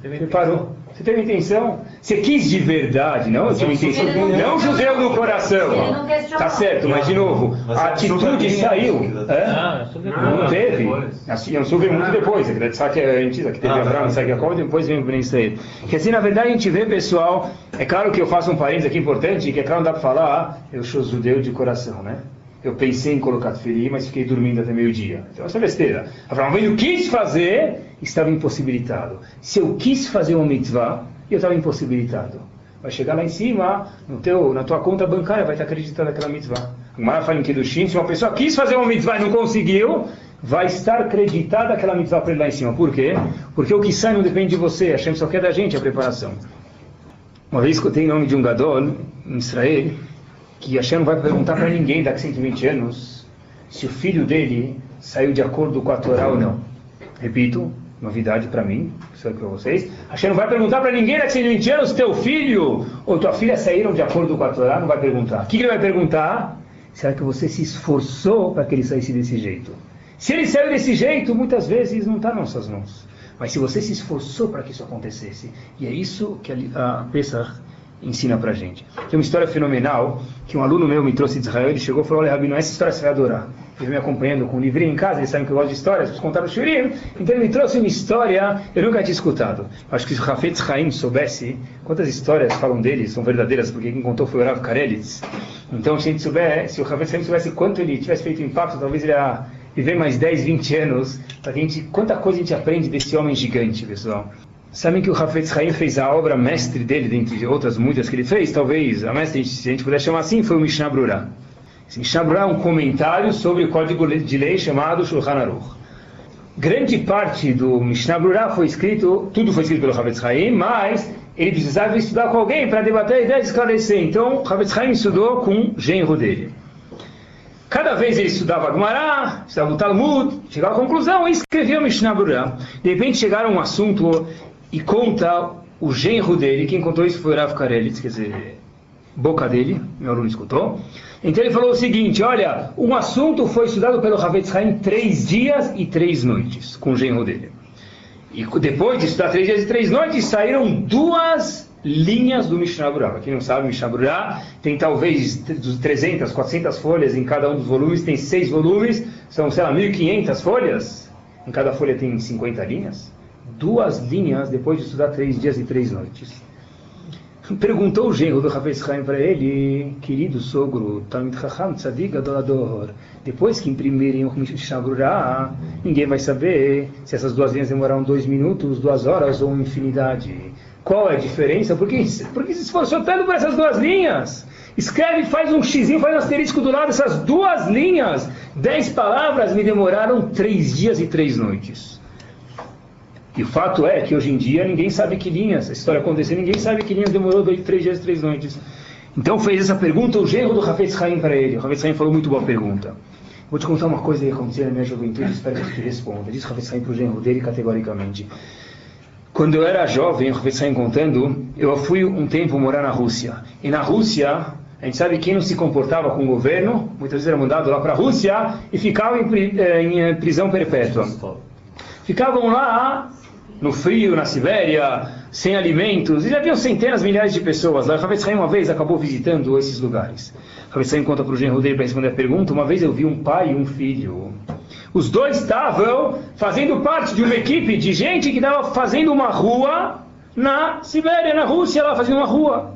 A: Preparou. Você teve intenção? Você quis de verdade, não? Você intenção, não judeu no coração. Tá certo, mas de novo, a atitude saiu.
C: Ah,
A: Não teve. Assim, eu soube muito depois. Sabe que a gente que teve Abraão, Isaac e Jacob, depois vem o Ben Israel. Que assim, na verdade, a gente vê, pessoal, é claro que eu faço um parênteses aqui importante, que é claro, não dá para falar, eu sou judeu de coração, né? Eu pensei em colocar tefilim, mas fiquei dormindo até meio-dia. Então, essa é besteira. Abraão Avinu quis fazer, estava impossibilitado. Se eu quis fazer uma mitzvah, eu estava impossibilitado. Vai chegar lá em cima, no teu, na tua conta bancária, vai estar acreditando naquela mitzvah. O Mara fala em Kedushim, se uma pessoa quis fazer uma mitzvah e não conseguiu, vai estar acreditada aquela mitzvah para ele lá em cima. Por quê? Porque o que sai não depende de você, a Hashem só quer da gente a preparação. Uma vez que eu tenho nome de um Gadol, em Israel, que Hashem não vai perguntar para ninguém daqui a 120 anos se o filho dele saiu de acordo com a Torá ou não. Repito, novidade para mim, isso é para vocês. Hashem não vai perguntar para ninguém daqui a 120 anos se teu filho ou tua filha saíram de acordo com a Torá, não vai perguntar. O que, ele vai perguntar? Será que você se esforçou para que ele saísse desse jeito? Se ele saiu desse jeito, muitas vezes não está nas nossas mãos. Mas se você se esforçou para que isso acontecesse, e é isso que a Pesach ensina pra gente. Tem uma história fenomenal que um aluno meu me trouxe de Israel, ele chegou e falou, olha Rabino, essa história você vai adorar. Ele me acompanhando com um livrinho em casa, eles sabem que eu gosto de histórias, preciso contar o Shurim. Então ele me trouxe uma história, eu nunca tinha escutado. Acho que se o Rafetz Haim soubesse quantas histórias falam dele, são verdadeiras, porque quem contou foi o Rav Karelitz. Então se a gente souber, se o Rafetz Haim soubesse quanto ele tivesse feito impacto, talvez ele ia viver mais 10, 20 anos, para que a gente, quanta coisa a gente aprende desse homem gigante, pessoal. Sabem que o Hafetz Haim fez a obra mestre dele, dentre outras muitas que ele fez, talvez a mestre, se a gente puder chamar assim, foi o Mishnah Brura. Esse Mishnah Brura é um comentário sobre o código de lei chamado Shulchan Aruch. Grande parte do Mishnah Brura foi escrito, tudo foi escrito pelo Hafetz Haim, mas ele precisava estudar com alguém para debater a ideia e esclarecer. Então, Havetz Haim estudou com o genro dele. Cada vez ele estudava Gemara, estudava o Talmud, chegava à conclusão e escrevia Mishnah Berurah. De repente chegaram a um assunto e conta o genro dele, quem contou isso foi o Rav Karelitz, quer dizer, boca dele, meu aluno escutou. Então ele falou o seguinte, olha, um assunto foi estudado pelo Havetz Haim três dias e três noites, com o genro dele. E depois de estudar três dias e três noites, saíram duas linhas do Mishnah Berurah. Quem não sabe, Mishnah Berurah tem talvez 300, 400 folhas em cada um dos volumes, tem seis volumes, são, sei lá, 1.500 folhas. Em cada folha tem 50 linhas. Duas linhas depois de estudar três dias e três noites. Perguntou o genro do Havetz Chaim para ele, querido sogro, Talmid Chacham Tzadik Adorador, depois que imprimirem o Mishnah ninguém vai saber se essas duas linhas demoraram dois minutos, duas horas ou infinidade. Qual é a diferença? Por que, por que se esforçou tanto por essas duas linhas? Escreve, faz um xizinho, faz um asterisco do lado, essas duas linhas, dez palavras, me demoraram três dias e três noites. E o fato é que hoje em dia ninguém sabe que linhas, a história aconteceu, ninguém sabe que linhas demorou dois, três dias três noites. Então fez essa pergunta o genro do Hafez Haim para ele. O Hafez Haim falou muito boa pergunta. Vou te contar uma coisa que aconteceu na minha juventude, espero que te responda. Diz o Hafez Haim para o genro dele categoricamente. Quando eu era jovem, o Hafez Haim contando, eu fui um tempo morar na Rússia. E na Rússia, a gente sabe quem não se comportava com o governo, muitas vezes era mandado lá para a Rússia e ficava em, em prisão perpétua. Ficavam lá no frio, na Sibéria, sem alimentos, e já haviam centenas, milhares de pessoas lá. Ravetz Haim uma vez acabou visitando esses lugares. Ravetz Haim conta para o genro dele para responder a pergunta, uma vez eu vi um pai e um filho. Os dois estavam fazendo parte de uma equipe de gente que estava fazendo uma rua na Sibéria, na Rússia, lá fazendo uma rua.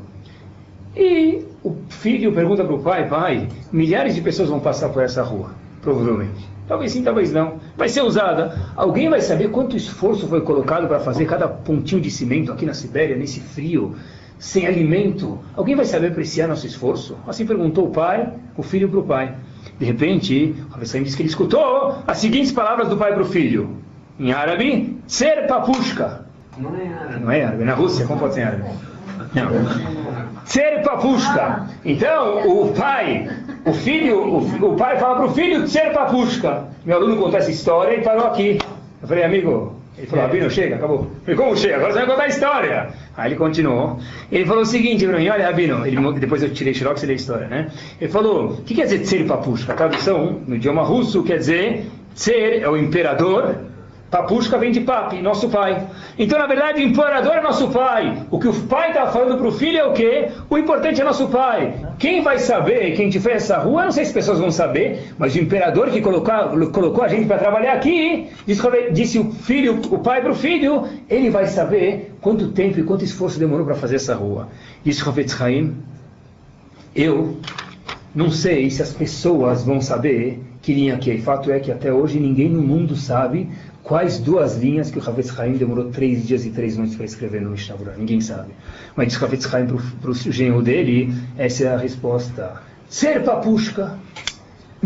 A: E o filho pergunta para o pai, pai, milhares de pessoas vão passar por essa rua, provavelmente. Talvez sim, talvez não. Vai ser usada. Alguém vai saber quanto esforço foi colocado para fazer cada pontinho de cimento aqui na Sibéria, nesse frio, sem alimento? Alguém vai saber apreciar nosso esforço? Assim perguntou o pai, o filho para o pai. De repente, o Ravessaim disse que ele escutou as seguintes palavras do pai para o filho. Em árabe, ser papushka.
D: Não é árabe.
A: Não é árabe, na Rússia, como pode ser árabe? Não. Ser papushka. Então, o pai, o filho, o, o pai fala para o filho ser papushka. Meu aluno contou essa história e parou aqui. Eu falei, amigo, ele falou, Rabino, chega, acabou. Eu falei, como chega? Agora você vai contar a história. Aí ele continuou. Ele falou o seguinte, mim, olha, Rabino, ele, depois eu tirei xerox e li a história, né? Ele falou, o que quer dizer ser papushka? A tradução no idioma russo quer dizer ser é o imperador, Papushka vem de papi, nosso pai. Então, na verdade, o imperador é nosso pai. O que o pai está falando para o filho é o quê? O importante é nosso pai. Quem vai saber, quem fez essa rua, não sei se as pessoas vão saber, mas o imperador que colocou, colocou a gente para trabalhar aqui, disse, disse, o filho, o pai para o filho, ele vai saber quanto tempo e quanto esforço demorou para fazer essa rua. Disse Ravetz eu não sei se as pessoas vão saber que linha que é. Fato é que até hoje ninguém no mundo sabe quais duas linhas que o Havetz Haim demorou três dias e três noites para escrever no Mishnah Berurah. Ninguém sabe. Mas diz Havetz Haim para o genro dele, essa é a resposta. Ser papushka.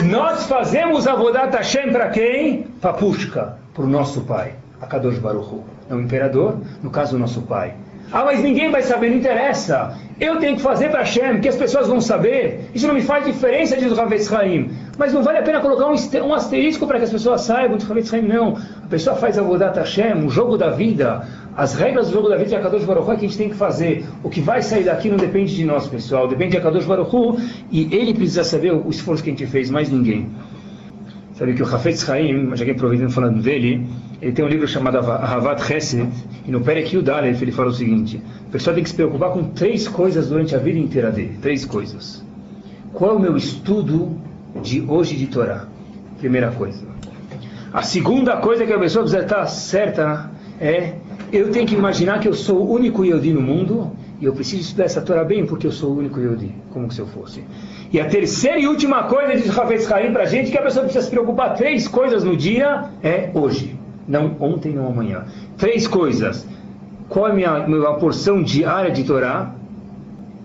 A: Nós fazemos a Vodat Hashem para quem? Papushka. Para o nosso pai. Akadosh Baruch Hu. É o imperador, no caso o nosso pai. Ah, mas ninguém vai saber, não interessa. Eu tenho que fazer para Hashem, que as pessoas vão saber. Isso não me faz diferença, diz o Havetz Haim. Mas não vale a pena colocar um, asterisco para que as pessoas saibam, diz o Havetz Haim. Não. A pessoa faz a Vodat Hashem, o jogo da vida. As regras do jogo da vida de Akadosh Baruch Hu é que a gente tem que fazer. O que vai sair daqui não depende de nós, pessoal. Depende de Akadosh Baruch Hu. E ele precisa saber o esforço que a gente fez, mais ninguém. Sabe que o Hafetz Haim, já que aproveitando falando dele, ele tem um livro chamado Havat Chesed, e no Perek Yudalef ele fala o seguinte, a pessoa tem que se preocupar com três coisas durante a vida inteira dele, três coisas. Qual é o meu estudo de hoje de Torá? Primeira coisa. A segunda coisa que a pessoa precisa estar certa é, eu tenho que imaginar que eu sou o único Yodi no mundo, e eu preciso estudar essa Torá bem porque eu sou o único Yodi, como se eu fosse. E a terceira e última coisa, diz Rafael Haim para a gente, que a pessoa precisa se preocupar três coisas no dia, é hoje. Não ontem, não amanhã. Três coisas. Qual é a minha, minha porção diária de Torá?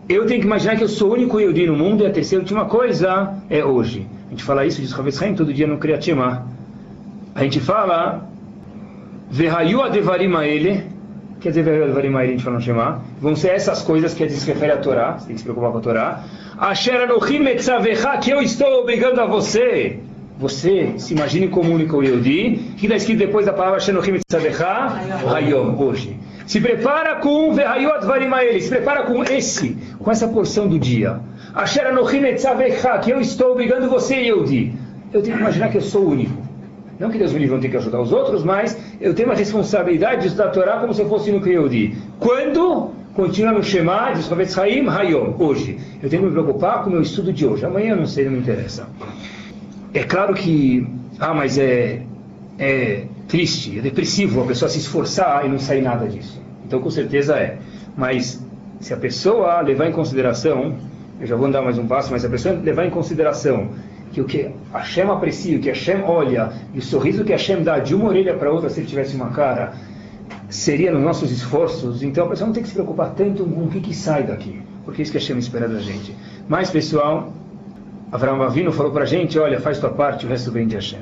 A: Eu tenho que imaginar que eu sou o único Yehudi no mundo. E a terceira e última coisa é hoje. A gente fala isso, diz Rafael Haim, todo dia no Kriyatima. A gente fala... Vehayu adevarim ele quer dizer fala no Shema, vão ser essas coisas que se refere à Torá, você tem que se preocupar com a Torá. Asher Anochim Etzavecha, que eu estou obrigando a você. Você se imagine como único Yehudi, que está escrito depois da palavra Shenochim Etzavecha, Hayom, hoje. Se prepara com Vehayot Varimael, se prepara com esse, com essa porção do dia. Asher Anochim Etzavecha, que eu estou obrigando você, Yehudi. Eu tenho que imaginar que eu sou único. Não que Deus me livre, não tem que ajudar os outros, mas eu tenho uma responsabilidade de estudar a Torá como se eu fosse no Yehudi. Quando? Continua no Shema, diz Ravetz Haim, Hayom, hoje. Eu tenho que me preocupar com o meu estudo de hoje. Amanhã não sei, não me interessa. É claro que, ah, mas é, é triste, é depressivo a pessoa se esforçar e não sair nada disso. Então, com certeza é. Mas se a pessoa levar em consideração, eu já vou andar mais um passo, mas se a pessoa levar em consideração que o que Hashem aprecia, o que Hashem olha, e o sorriso que Hashem dá de uma orelha para outra se ele tivesse uma cara, seria nos nossos esforços, então a pessoa não tem que se preocupar tanto com o que, que sai daqui, porque é isso que Hashem espera da gente. Mas, pessoal, Avraham Avino falou para a gente, olha, faz tua parte, o resto vem de Hashem.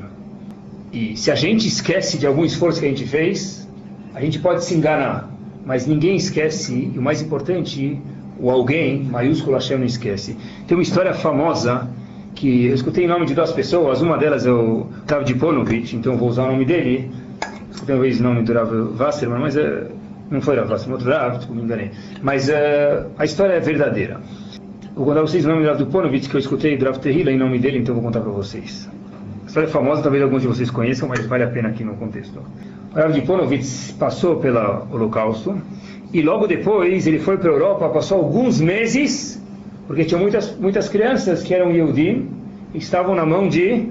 A: E se a gente esquece de algum esforço que a gente fez, a gente pode se enganar, mas ninguém esquece, e o mais importante, o alguém, maiúsculo Hashem não esquece. Tem uma história famosa que eu escutei em nome de duas pessoas, uma delas é o Tav Diponovich, então vou usar o nome dele. Escutei uma vez o nome do Rav Wasserman, mas é, não foi Rav Wasserman, outro Rav, me enganei. Mas é, a história é verdadeira. Vou contar vocês o nome do Rav Diponovich, que eu escutei do Rav Terrila em nome dele, então vou contar para vocês. A história é famosa, talvez alguns de vocês conheçam, mas vale a pena aqui no contexto. O Rav Diponovich passou pelo Holocausto e logo depois ele foi para a Europa, passou alguns meses porque tinha muitas, muitas crianças que eram Yehudim, estavam na mão de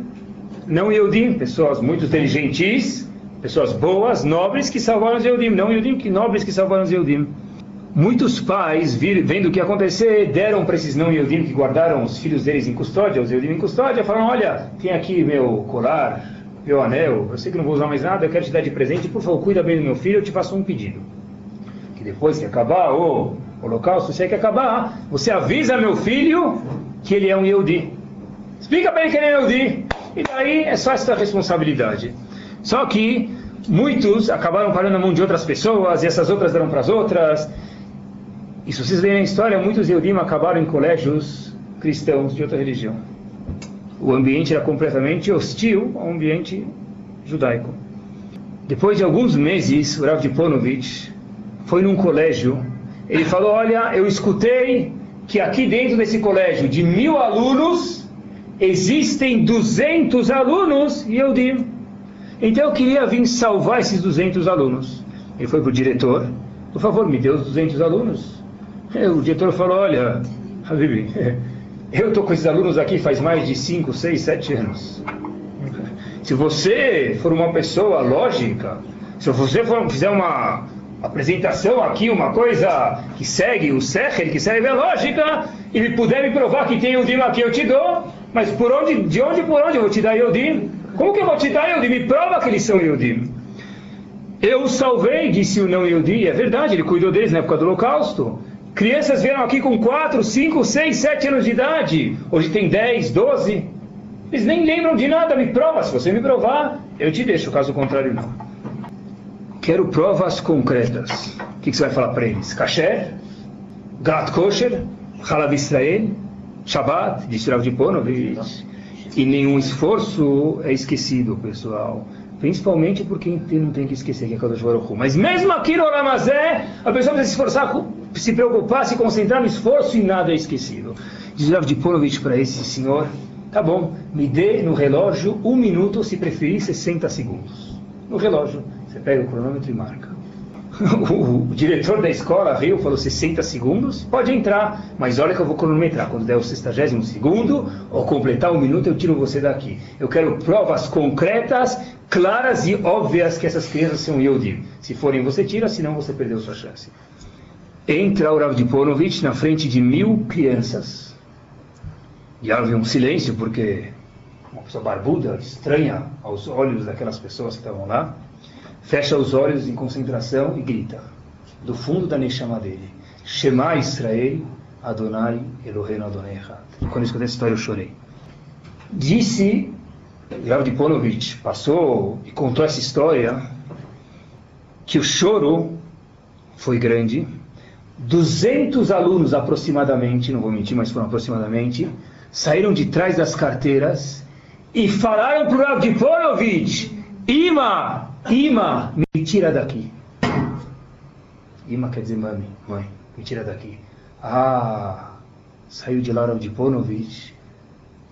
A: não Yehudim, pessoas muito inteligentes, pessoas boas, nobres que salvaram os Yehudim, não Yehudim, que nobres que salvaram os Yehudim. Muitos pais, vendo o que acontecer, deram para esses não Yehudim que guardaram os filhos deles em custódia, os Yehudim em custódia, falaram, olha, tem aqui meu colar, meu anel, eu sei que não vou usar mais nada, eu quero te dar de presente, por favor, cuida bem do meu filho, eu te faço um pedido. Que depois que acabar, ou holocausto, se é que acabar, você avisa meu filho que ele é um Yehudi. Explica para ele que ele é Yehudi. E daí é só essa responsabilidade. Só que muitos acabaram parando na mão de outras pessoas, e essas outras deram para as outras. E se vocês lerem a história, muitos Yehudim acabaram em colégios cristãos de outra religião. O ambiente era completamente hostil ao ambiente judaico. Depois de alguns meses, o Rav Diponovich foi num colégio ele falou: Olha, eu escutei que aqui dentro desse colégio de mil alunos existem 200 alunos e eu digo. Então eu queria vir salvar esses 200 alunos. Ele foi para o diretor: Por favor, me dê os 200 alunos. O diretor falou: Olha, Habib, *laughs* eu estou com esses alunos aqui faz mais de 5, 6, 7 anos. Se você for uma pessoa lógica, se você for, fizer uma apresentação aqui, uma coisa que segue o Secher, que segue a lógica, e puder me provar que tem Yodim aqui, eu te dou, mas por onde, de onde por onde eu vou te dar Yodim? Como que eu vou te dar Yodim? Me prova que eles são Yodim. Eu salvei, disse o não Yodim, é verdade, ele cuidou deles na época do Holocausto. Crianças vieram aqui com 4, 5, 6, 7 anos de idade, hoje tem 10, 12. Eles nem lembram de nada, me prova. Se você me provar, eu te deixo, caso contrário, não. Quero provas concretas. O que, você vai falar para eles? Kasher? Gat kosher? Halav Israel? Shabbat? Disse Rav Diponovich. E nenhum esforço é esquecido, pessoal. Principalmente porque não tem que esquecer que é Kadosh Baruch Mas mesmo aqui no Ramazé, a pessoa precisa se esforçar, se preocupar, se concentrar no esforço e nada é esquecido. Diz Rav Diponovich para esse senhor, tá bom, me dê no relógio um minuto, se preferir 60 segundos. No relógio. Você pega o cronômetro e marca. *laughs* O, diretor da escola riu, falou 60 segundos, pode entrar, mas olha que eu vou cronometrar. Quando der o 60 segundo, ou completar um minuto, eu tiro você daqui. Eu quero provas concretas, claras e óbvias que essas crianças são Yodim. Se forem, você tira, senão você perdeu sua chance. Entra o Rav Diponovich na frente de mil crianças. E havia um silêncio, porque uma pessoa barbuda, estranha aos olhos daquelas pessoas que estavam lá fecha os olhos em concentração e grita, do fundo da Neshama dele, Shema Israel, Adonai Eloheinu Adonai Echad. Quando eu escutei essa história eu chorei. Disse, Rav Diponovich passou e contou essa história, que o choro foi grande. 200 alunos aproximadamente, não vou mentir, mas foram aproximadamente, saíram de trás das carteiras e falaram para o Rav Diponovich, Ima, Ima, me tira daqui. Ima quer dizer mãe, mãe, me tira daqui. Ah, saiu de lá o Rav Diponovich,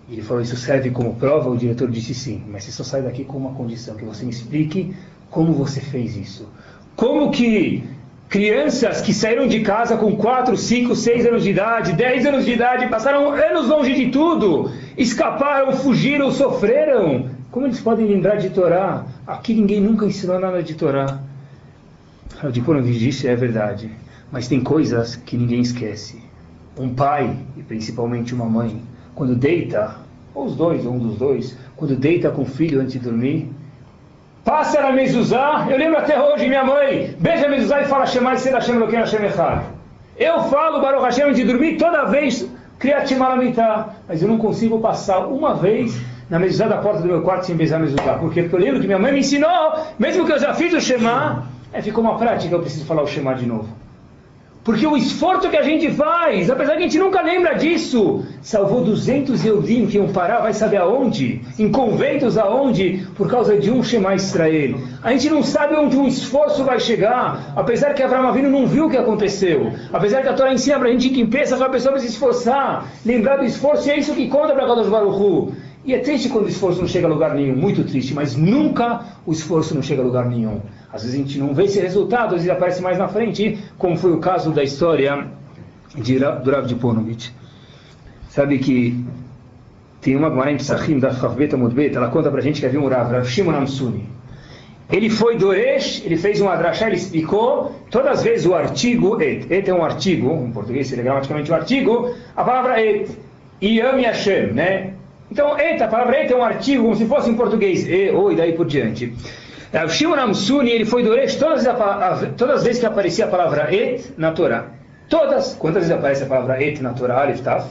A: e ele falou, isso serve como prova? O diretor disse sim, mas você só sai daqui com uma condição, que você me explique como você fez isso. Como que crianças que saíram de casa com 4, 5, 6 anos de idade, 10 anos de idade, passaram anos longe de tudo, escaparam, fugiram, sofreram, como eles podem lembrar de Torá? Aqui ninguém nunca ensinou nada de Torá. De Ponovich disse, é verdade, mas tem coisas que ninguém esquece. Um pai, e principalmente uma mãe, quando deita, ou os dois, ou um dos dois, quando deita com o filho antes de dormir, passa na mezuzá, eu lembro até hoje, minha mãe, beija a mezuzá e fala Shemai Ser Hashem Eloquim Hashem Echad. Eu falo Baruch Hashem de dormir toda vez, Kriyat Shema mas eu não consigo passar uma vez na mezuzá da porta do meu quarto sem beijar a mezuzá. Por quê? Porque eu lembro que minha mãe me ensinou, mesmo que eu já fiz o Shema, é, ficou uma prática, eu preciso falar o Shema de novo. Porque o esforço que a gente faz, apesar que a gente nunca lembra disso, salvou 200 Eudim que iam parar, vai saber aonde? Em conventos aonde? Por causa de um Shema Israel. A gente não sabe onde um esforço vai chegar, apesar que Abraão Avinu não viu o que aconteceu. Apesar que a Torá ensina para a gente que pensa que a pessoa vai se esforçar, lembrar do esforço, e é isso que conta para Kadosh Baruch E é triste quando o esforço não chega a lugar nenhum, muito triste, mas nunca o esforço não chega a lugar nenhum. Às vezes a gente não vê esse resultado, às vezes aparece mais na frente, como foi o caso da história de, do Rav Ponovich. Sabe que tem uma Gemara em Psachim da Chavbeta Mudbeta, ela conta pra gente que havia um Rav, Rav Shimon Amsuni. Ele foi Doresh, ele fez um adrashá, ele explicou todas as vezes o artigo et. Et é um artigo, em português seria gramaticamente um artigo, a palavra et. Yam Hashem, né? Então, et, a palavra et é um artigo, como se fosse em português, e, ou e daí por diante. O Shimon Amsuni, ele foi Doresh todas, todas as vezes que aparecia a palavra et na Torá. Todas. Quantas vezes aparece a palavra et na Torá, Aleph, Taf?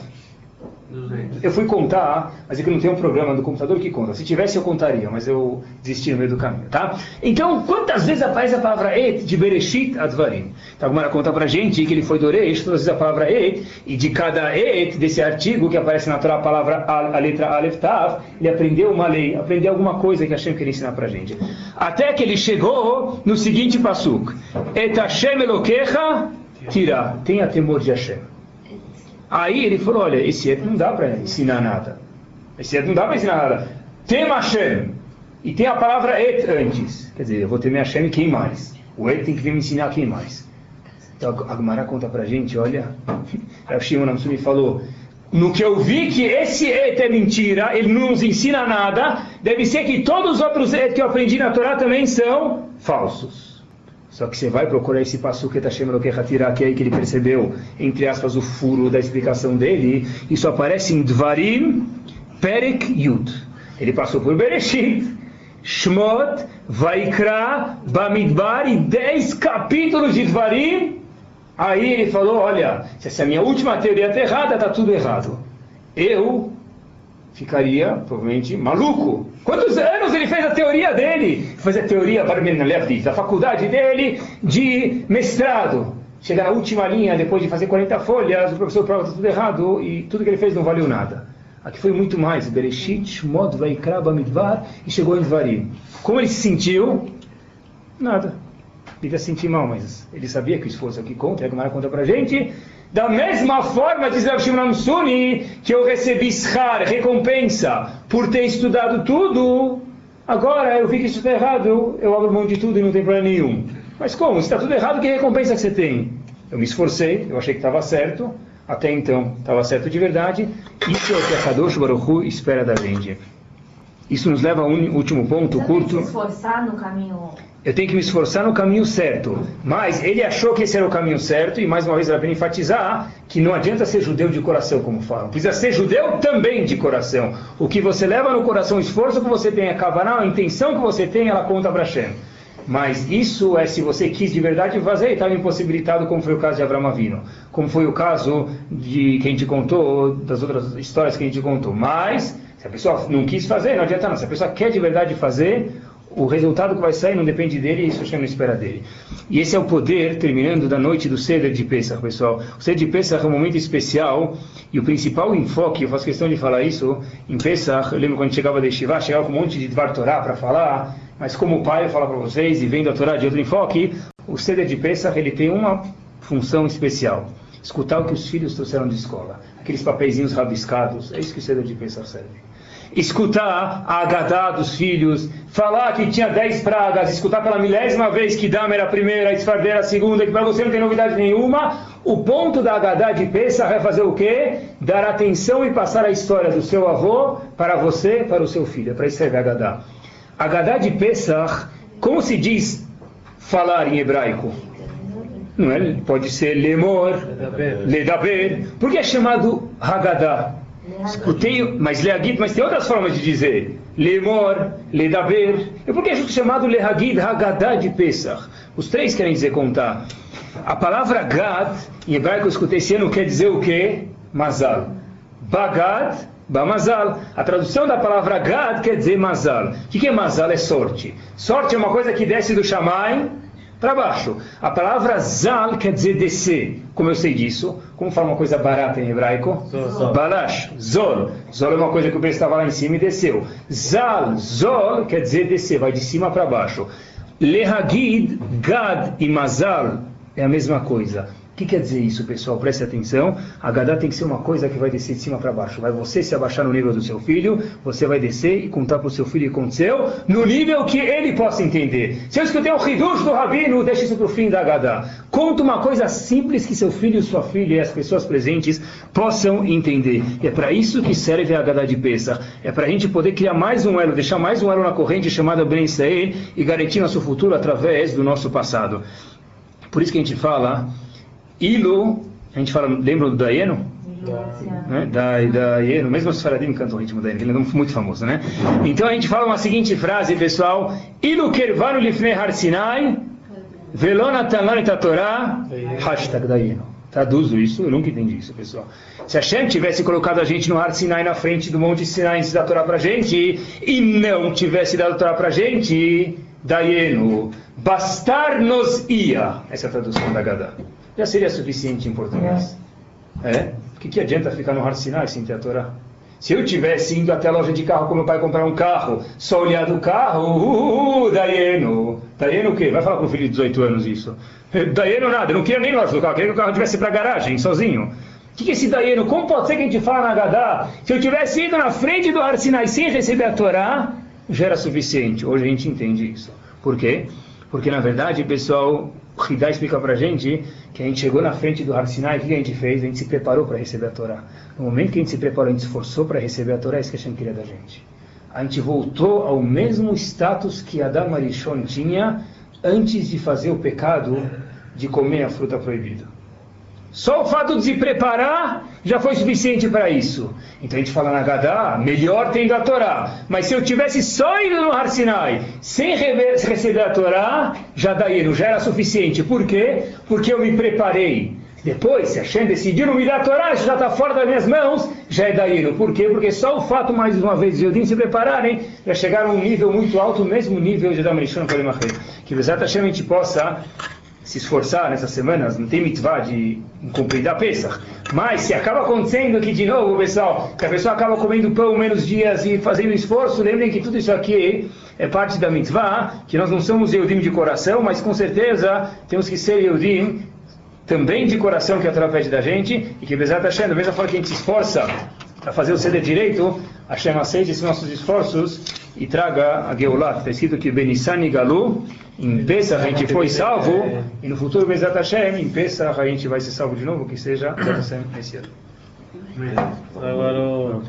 A: Eu fui contar, mas é que não tem um programa do computador que conta. Se tivesse, eu contaria, mas eu desisti no meio do caminho, tá? Então, quantas vezes aparece a palavra et de Bereshit Advarim? Então, agora conta pra gente que ele foi Doresh, todas as vezes a palavra et, e de cada et, desse artigo que aparece na Torá, a palavra, a, a letra Aleph Tav, ele aprendeu uma lei, aprendeu alguma coisa que Hashem queria ensinar pra gente. Até que ele chegou no seguinte passuk: Et Hashem Elokecha tira, tenha temor de Hashem. Aí ele falou, olha, esse et não dá para ensinar nada. Esse et não dá para ensinar nada. Tem Hashem. E tem a palavra et antes. Quer dizer, eu vou temer Hashem e quem mais? O et tem que vir me ensinar quem mais. Então a Gumara conta pra gente, olha, *laughs* o Shimon Namsumi falou, no que eu vi que esse et é mentira, ele não nos ensina nada, deve ser que todos os outros et que eu aprendi na Torá também são falsos. Só que você vai procurar esse passo que está chamando que que aí que ele percebeu, entre aspas, o furo da explicação dele, isso aparece em Dvarim Perek Yud. Ele passou por Bereshit, Shmot, Vaikra, Bamidbar e dez capítulos de Dvarim. Aí ele falou, olha, se essa é minha última teoria está errada, está tudo errado. Eu ficaria, provavelmente, maluco. Quantos anos ele fez a teoria dele? Fez a teoria da faculdade dele de mestrado. Chega na última linha, depois de fazer 40 folhas, o professor prova está tudo errado e tudo que ele fez não valeu nada. Aqui foi muito mais. Bereshit, Shmod, Vaikra, Bamidbar e chegou em Dvarim. Como ele se sentiu? Nada. Devia sentir mal, mas ele sabia que o esforço aqui conta, e a Gemara conta pra gente. Da mesma forma, diz Rav Shimon Suni, que eu recebi schar, recompensa, por ter estudado tudo, agora eu vi que isso está errado, eu abro mão de tudo e não tem problema nenhum. Mas como? Se está tudo errado, que recompensa que você tem? Eu me esforcei, eu achei que estava certo, até então estava certo de verdade, isso é o que a Kadosh Baruch espera da gente. Isso nos leva a um último ponto
B: Você
A: curto.
B: Tem que esforçar no caminho
A: eu tenho que me esforçar no caminho certo. Mas ele achou que esse era o caminho certo, e mais uma vez vem enfatizar que não adianta ser judeu de coração, como falam. Precisa ser judeu também de coração. O que você leva no coração, o esforço que você tem, a kavanah, a intenção que você tem, ela conta para Hashem. Mas isso é se você quis de verdade fazer e estava impossibilitado, como foi o caso de Abraão Avino. Como foi o caso de que a gente contou, das outras histórias que a gente contou. Mas, se a pessoa não quis fazer, não adianta não. Se a pessoa quer de verdade fazer, o resultado que vai sair não depende dele isso Hashem não espera dele. E esse é o poder, terminando da noite do Seder de Pesach, pessoal. O Seder de Pesach é um momento especial e o principal enfoque, eu faço questão de falar isso, em Pesach, eu lembro quando chegava de Shiva, chegava com um monte de Dvar Torah para falar, mas como pai eu falo para vocês, e vendo a Torá de outro enfoque, o Seder de Pesach ele tem uma função especial. Escutar o que os filhos trouxeram de escola. Aqueles papeizinhos rabiscados, é isso que o Seder de Pesach serve escutar a Agadá dos filhos, falar que tinha dez pragas, escutar pela milésima vez que Dama era a primeira, Esfardeira era a segunda, que para você não tem novidade nenhuma, o ponto da Agadá de Pesach é fazer o quê? Dar atenção e passar a história do seu avô para você, para o seu filho. É para isso serve a Agadá. Agadá de Pesach, como se diz falar em hebraico? Não é? Pode ser lemor, ledaber. Por que é chamado Haggadah? Escutei, mas leagid, mas tem outras formas de dizer. Lemor, ledaber. E por que é chamado lehagid, hagadah de Pesach? Os três querem dizer contar. A palavra gad, em hebraico eu escutei esse ano, quer dizer o quê? Mazal. Bagad, bamazal. A tradução da palavra gad quer dizer mazal. O que é mazal? É sorte. Sorte é uma coisa que desce do Shammai para baixo. A palavra zal quer dizer descer. Como eu sei disso? Como fala uma coisa barata em hebraico? Zol. Balash, zol. Zol é uma coisa que o preço estava lá em cima e desceu. Zal, zol quer dizer descer, vai de cima para baixo. Lehagid, gad e mazal é a mesma coisa. O que quer dizer isso, pessoal? Preste atenção. A Gadá tem que ser uma coisa que vai descer de cima para baixo. Vai você se abaixar no nível do seu filho, você vai descer e contar para o seu filho o seu, no nível que ele possa entender. Se eu escutei o Hidush do Rabino, deixe isso para o fim da Gadá. Conta uma coisa simples que seu filho, sua filha e as pessoas presentes possam entender. E é para isso que serve a Gadá de Pesach. É para a gente poder criar mais um elo, deixar mais um elo na corrente chamada Ben Israel e garantir nosso futuro através do nosso passado. Por isso que a gente fala Ilu, a gente fala, lembra do Daieno? Né? Da, Daieno, mesmo os faradim cantam o ritmo Daieno, ele é muito famoso, né? Então a gente fala uma seguinte frase, pessoal: Ilu kervanu lifnei har Sinai, velonatan lanita Torah, hashtag Daieno. Traduzo isso, eu nunca entendi isso, pessoal. Se a Shem tivesse colocado a gente no Har Sinai na frente do Monte Sinai antes da Torá pra gente, e não tivesse dado a Torá pra gente, Daieno, bastar-nos ia. Essa é a tradução da Gadá já seria suficiente em português. É? O que, que adianta ficar no Har Sinai sem ter a Torá? Se eu tivesse indo até a loja de carro com meu pai comprar um carro, só olhar do carro, uh, uh, Daieno. Daieno o quê? Vai falar para o filho de 18 anos isso. Daieno nada, eu não queria nem loja do carro, queria que o carro tivesse para a garagem, sozinho. O que, que é esse Daieno? Como pode ser que a gente fala na Gadá? Se eu tivesse ido na frente do Har Sinai sem receber a Torá, já era suficiente. Hoje a gente entende isso. Por quê? Porque na verdade, pessoal, o Hidá explica para a gente que a gente chegou na frente do Har Sinai, o que a gente fez? A gente se preparou para receber a Torá. No momento que a gente se preparou, a gente se esforçou para receber a Torá, é isso que a gente queria da gente. A gente voltou ao mesmo status que Adam Arishon tinha antes de fazer o pecado de comer a fruta proibida. Só o fato de se preparar já foi suficiente para isso. Então a gente fala na Gadá, melhor tendo a Torá. Mas se eu tivesse só ido no Har Sinai, sem receber a Torá, já daí já era suficiente. Por quê? Porque eu me preparei. Depois, se a Shem decidiu não me dar a Torá, já está fora das minhas mãos, já é daí. Por quê? Porque só o fato, mais uma vez, de Yodim se prepararem, já chegaram a um nível muito alto, o mesmo nível de Damarishon Kalimachê. Que o Hashem a gente possa se esforçar nessas semanas, não tem mitzvah de cumprir da Pesach. Mas se acaba acontecendo aqui de novo, pessoal, que a pessoa acaba comendo pão menos dias e fazendo esforço, lembrem que tudo isso aqui é parte da mitzvah, que nós não somos Eudim de coração, mas com certeza temos que ser Eudim também de coração, que é através da gente, e que Bezat Hashem, da mesma forma que a gente se esforça para fazer o ceder direito, Hashem aceite esses nossos esforços e traga a Geulat. Está escrito que Benissani Galu, em Pesach a gente foi salvo, e no futuro, Bezat Hashem, em Pesach a gente vai ser salvo de novo, que seja Hashem nesse ano.
C: Agora,